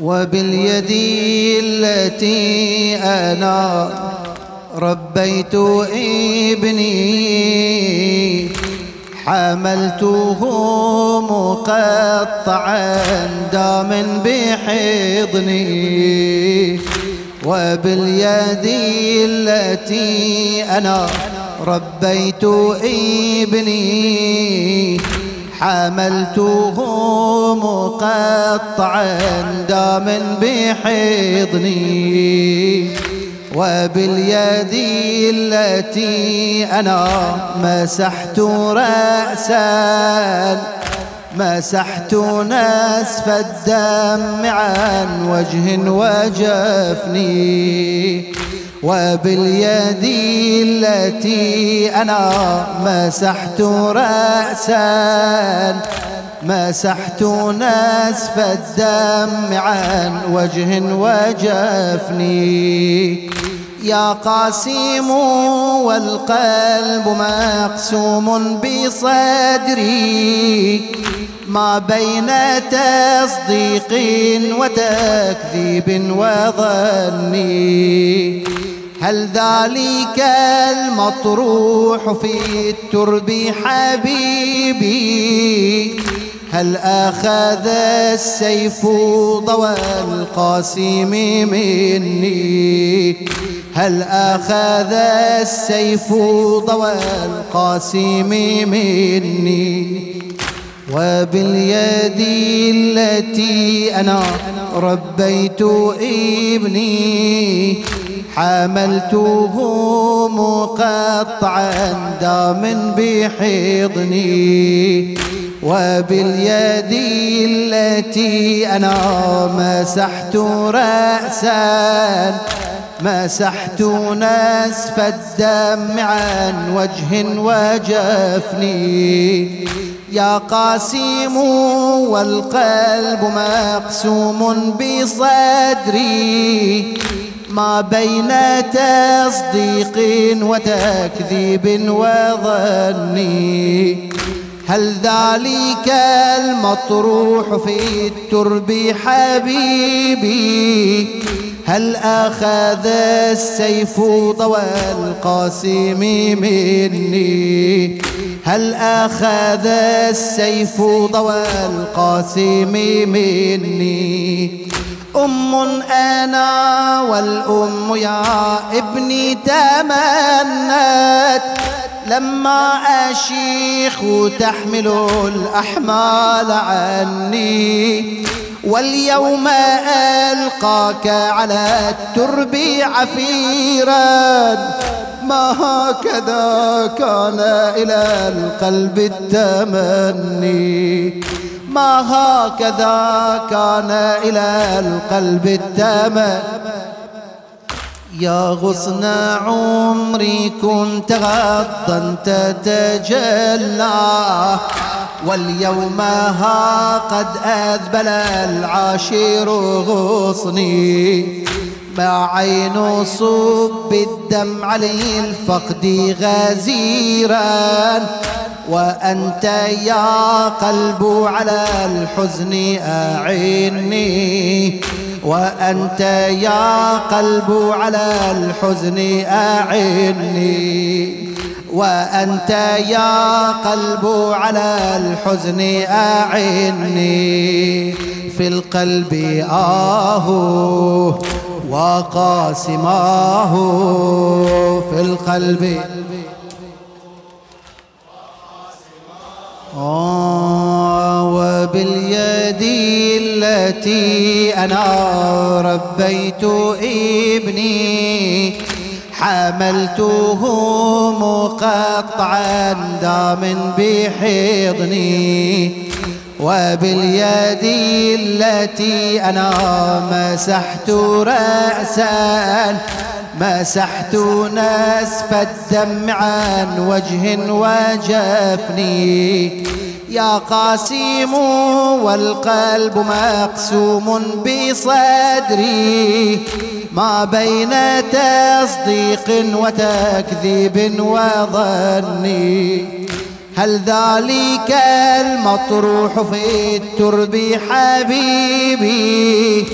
وباليد التي أنا ربيت ابني حملته مقطعا دام بحضني وباليد التي أنا ربيت ابني حملته مقطعا دام بحضني وباليد التي أنا مسحت رأسا مسحت نسف الدم عن وجه وجفني وباليد التي أنا مسحت رأسا مسحت نسف الدم عن وجه وجفني. يا قاسم والقلب مقسوم بصدري. ما بين تصديق وتكذيب وظني. هل ذلك المطروح في الترب حبيبي؟ هل أخذ السيف ضوى القاسم مني؟ هل أخذ السيف ضوى القاسم مني؟ وباليد التي أنا ربيت ابني حملته مقطعا دام بحضني. وباليد التي أنا مسحت رأسا مسحت نسف الدم عن وجه وجفني. يا قاسم والقلب مقسوم بصدري. ما بين تصديق وتكذيب وظني. هل ذلك المطروح في الترب حبيبي؟ هل أخذ السيف ضوى القاسم مني؟ هل أخذ السيف ضوى القاسم مني؟ أم أنا والأم يا ابني تمنت لما أشيخ تحمل الأحمال عني واليوم ألقاك على الترب عفيرا. ما هكذا كان إلى القلب التمني. ما هكذا كان إلى القلب التمني. يا غصن عمري كنت غضا تتجلى واليوم ها قد أذبل العاشر غصني. ما عين صب الدم علي الفقد غزيرا وأنت يا قلب على الحزن أعني. وأنت يا قلب على الحزن أعني. وأنت يا قلب على الحزن أعني. في القلب آه وقاسماه. في القلب آه وباليد التي أنا ربيت ابني حملته مقطعا دام بحضني وباليد التي أنا مسحت رأسا مسحت نسف الدم عن وجه وجفني يا قاسم والقلب مقسوم بصدري. ما بين تصديق وتكذيب وظني. هل ذلك المطروح في الترب حبيبي؟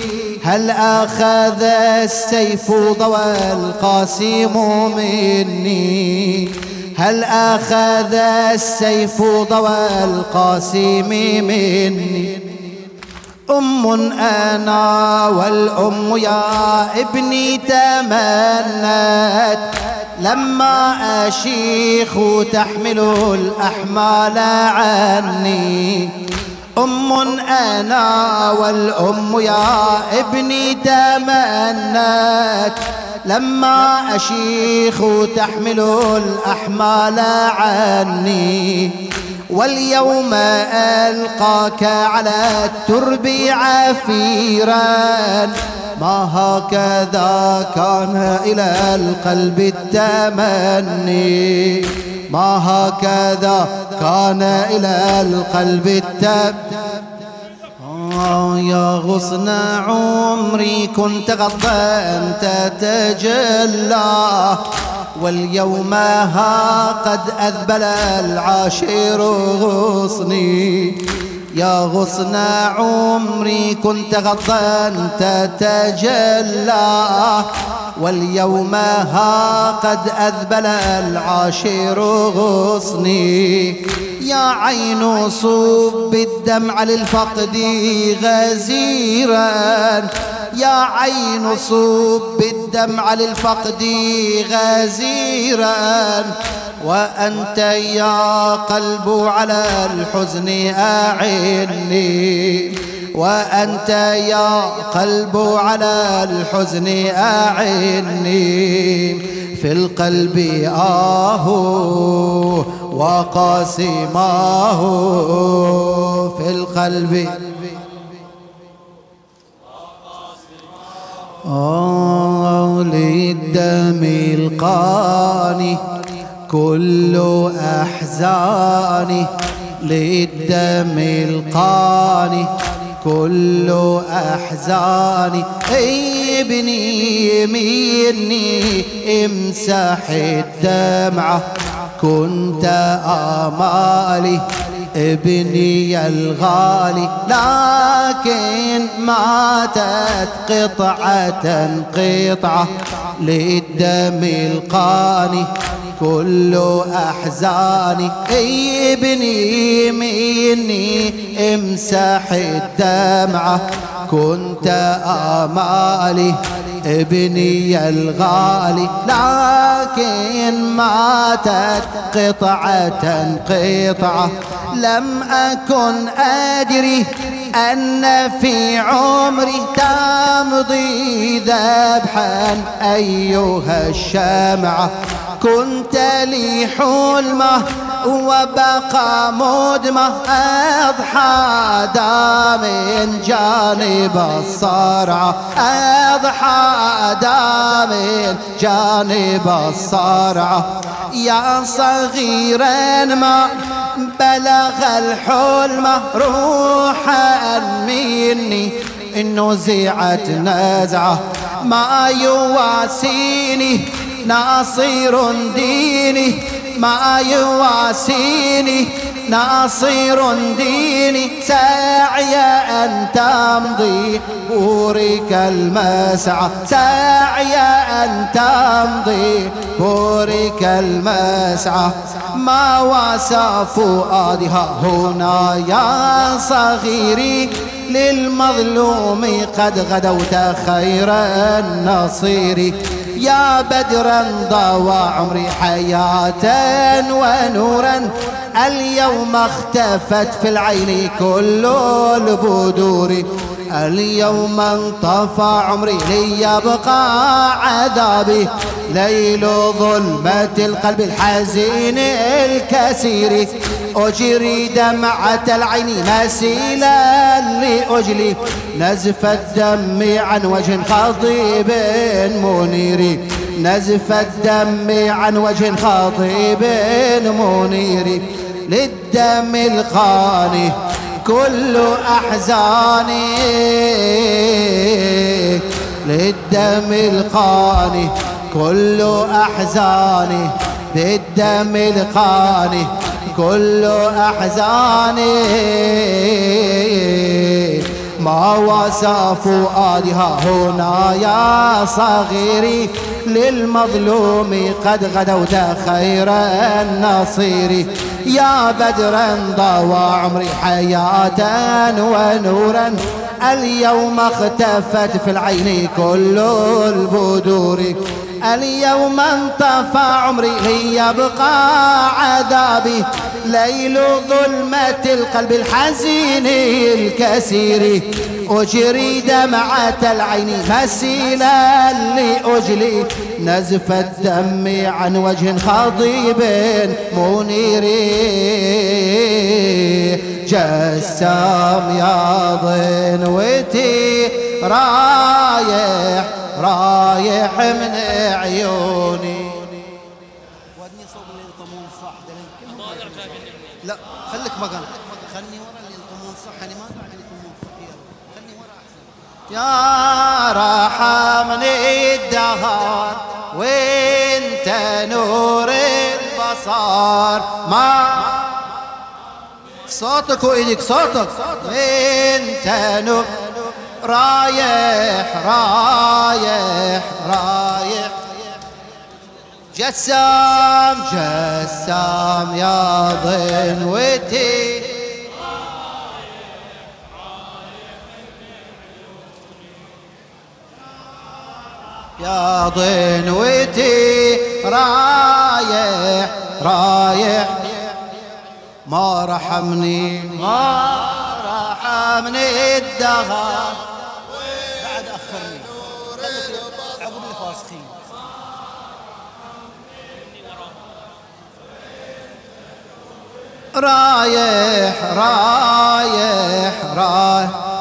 هل أخذ السيف ضوى القاسم مني؟ هل أخذ السيف ضوى القاسم مني؟ أم أنا والأم يا ابني تمنت. لما أشيخ تحمل الأحمال عني. أم أنا والأم يا ابني تمنت. لما أشيخ تحمل الأحمال عني واليوم ألقاك على الترب عفيرا. ما هكذا كان إلى القلب التمني. ما هكذا كان إلى القلب التمني. يا غصن عمري كنت غضا تتجلى. واليوم ها قد أذبل العاشر غصني. يا غصن عمري كنت غضا تتجلى. واليوم ها قد أذبل العاشر غصني. يا عين صب الدمع للفقد غزيرا. يا عين صب الدمع للفقد غزيرا. وأنت يا قلب على الحزن أعني. وأنت يا قلب على الحزن أعني. في القلب آه وقاسماه. في القلب آه للدم القاني. كل أحزاني للدم القاني. كل أحزاني أي ابني مني امسح الدمعة كنت آمالي ابني الغالي لكن ماتت قطعة قطعة للدم القاني. كل أحزاني. أي ابني مني امسح الدمعة كنت آمالي ابني الغالي. لكن ماتت قطعة قطعة. لم أكن أدري أن في عمري تمضي ذبحا أيها الشمعة كنت لي حلمة وبقى مدمة أضحى دام جانب الصرعة أضحى دام جانب الصرعة يا صغيرا ما بلغ الحلم روحا مني نزعت نزعة ما يواسيني ناصير ديني ما يواسيني. ناصير ديني ساعي أن تمضي بورك المسعى. ساعي أن تمضي بورك المسعى. ما واسى فؤادها هنا يا صغيري. للمظلوم قد غدوت خير النصير. يا بدرا ضوى عمري حياة ونورا. اليوم اختفت في العين كل البدور اليوم انطفى عمري ليبقى عذابي. ليل ظلمة القلب الحزين الكسير. أجري دمعة العين مسيلا لأجلي نزف الدم عن وجه خطيب منير. نزف الدم عن وجه خطيب منير. للدم الخاني كل أحزاني. للدم القاني كل أحزاني. بالدم القاني كل أحزاني. ما وسى فؤادها هنا يا صغيري. للمظلوم قد غدوت خير النصير. يا بدرا ضوى عمري حياة ونورا. اليوم اختفت في العين كل البدور. اليوم انطفى عمري ليبقى عذابي. ليل ظلمة القلب الحزين الكسير أجري دمعة العين مسيلا لأجلي. نزف الدم عن وجه خضيب منير. جسام يا ضنوتي رايح رايح من عيوني. يلطمون صح. لا خليك مكان خلني ورا اللي يلطمون صح يعني ما راح يلطمون صح. خلني ورا أحسن. يا رحمني الدهر وانت نور البصر ما صوتك وايدك صوتك. وانت نور رايح رايح. جسام جسام يا ضنوتي يا ضنوتي رايح رايح. ما رحمني ما رحمني الدهر. رايح رايح رايح.